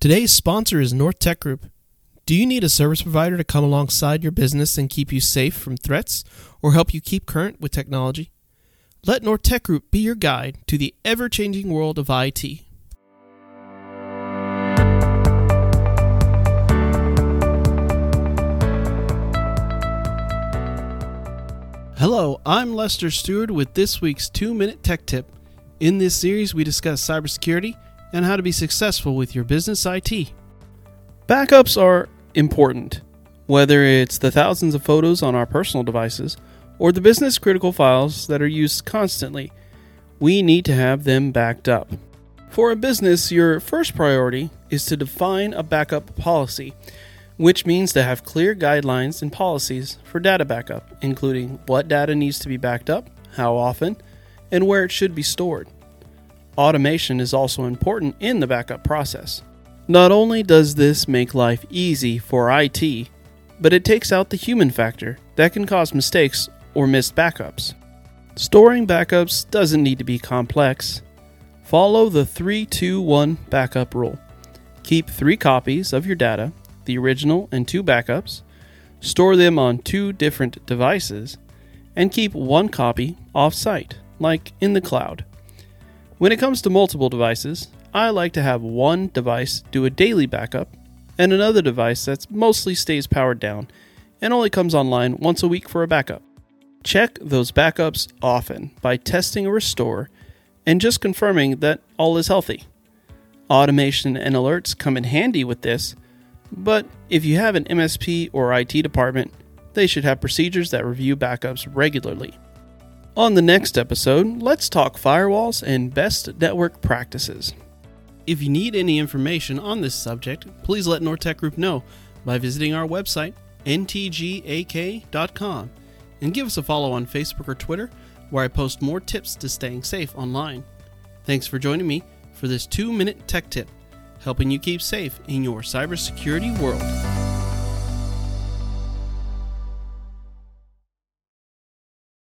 Today's sponsor is North Tech Group. Do you need a service provider to come alongside your business and keep you safe from threats or help you keep current with technology? Let North Tech Group be your guide to the ever changing world of IT. Hello, I'm Lester Stewart with this week's 2 Minute Tech Tip. In this series, we discuss cybersecurity and how to be successful with your business IT. Backups are important, whether it's the thousands of photos on our personal devices or the business critical files that are used constantly. We need to have them backed up. For a business, your first priority is to define a backup policy, which means to have clear guidelines and policies for data backup, including what data needs to be backed up, how often, and where it should be stored. Automation is also important in the backup process. Not only does this make life easy for IT, but it takes out the human factor that can cause mistakes or missed backups. Storing backups doesn't need to be complex. Follow the 321 backup rule. Keep three copies of your data, the original and two backups, store them on two different devices, and keep one copy off site, like in the cloud. When it comes to multiple devices, I like to have one device do a daily backup and another device that mostly stays powered down and only comes online once a week for a backup. Check those backups often by testing a restore and just confirming that all is healthy. Automation and alerts come in handy with this, but if you have an MSP or IT department, they should have procedures that review backups regularly. On the next episode, let's talk firewalls and best network practices. If you need any information on this subject, please let Nortech Group know by visiting our website, ntgak.com, and give us a follow on Facebook or Twitter, where I post more tips to staying safe online. Thanks for joining me for this two minute tech tip, helping you keep safe in your cybersecurity world.